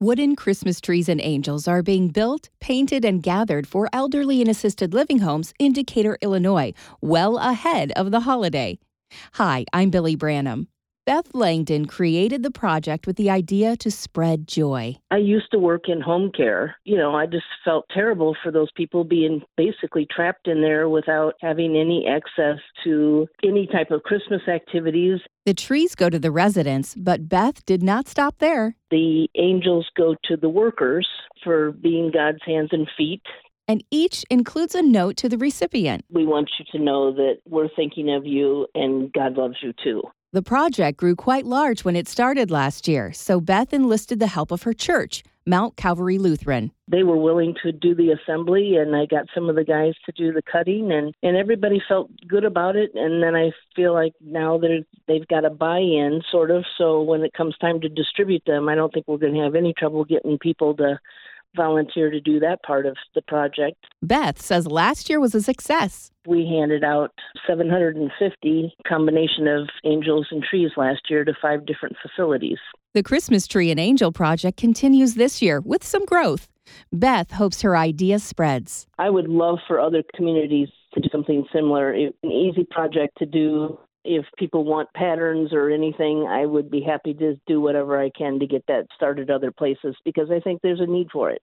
Wooden Christmas trees and angels are being built, painted, and gathered for elderly and assisted living homes in Decatur, Illinois, well ahead of the holiday. Hi, I'm Billy Branham. Beth Langdon created the project with the idea to spread joy. I used to work in home care. You know, I just felt terrible for those people being basically trapped in there without having any access to any type of Christmas activities. The trees go to the residents, but Beth did not stop there. The angels go to the workers for being God's hands and feet and each includes a note to the recipient. We want you to know that we're thinking of you and God loves you too. The project grew quite large when it started last year, so Beth enlisted the help of her church, Mount Calvary Lutheran. They were willing to do the assembly, and I got some of the guys to do the cutting, and, and everybody felt good about it. And then I feel like now that they've got a buy in, sort of, so when it comes time to distribute them, I don't think we're going to have any trouble getting people to volunteer to do that part of the project. Beth says last year was a success. We handed out 750 combination of angels and trees last year to five different facilities. The Christmas Tree and Angel project continues this year with some growth. Beth hopes her idea spreads. I would love for other communities to do something similar. It's an easy project to do if people want patterns or anything, I would be happy to do whatever I can to get that started other places because I think there's a need for it.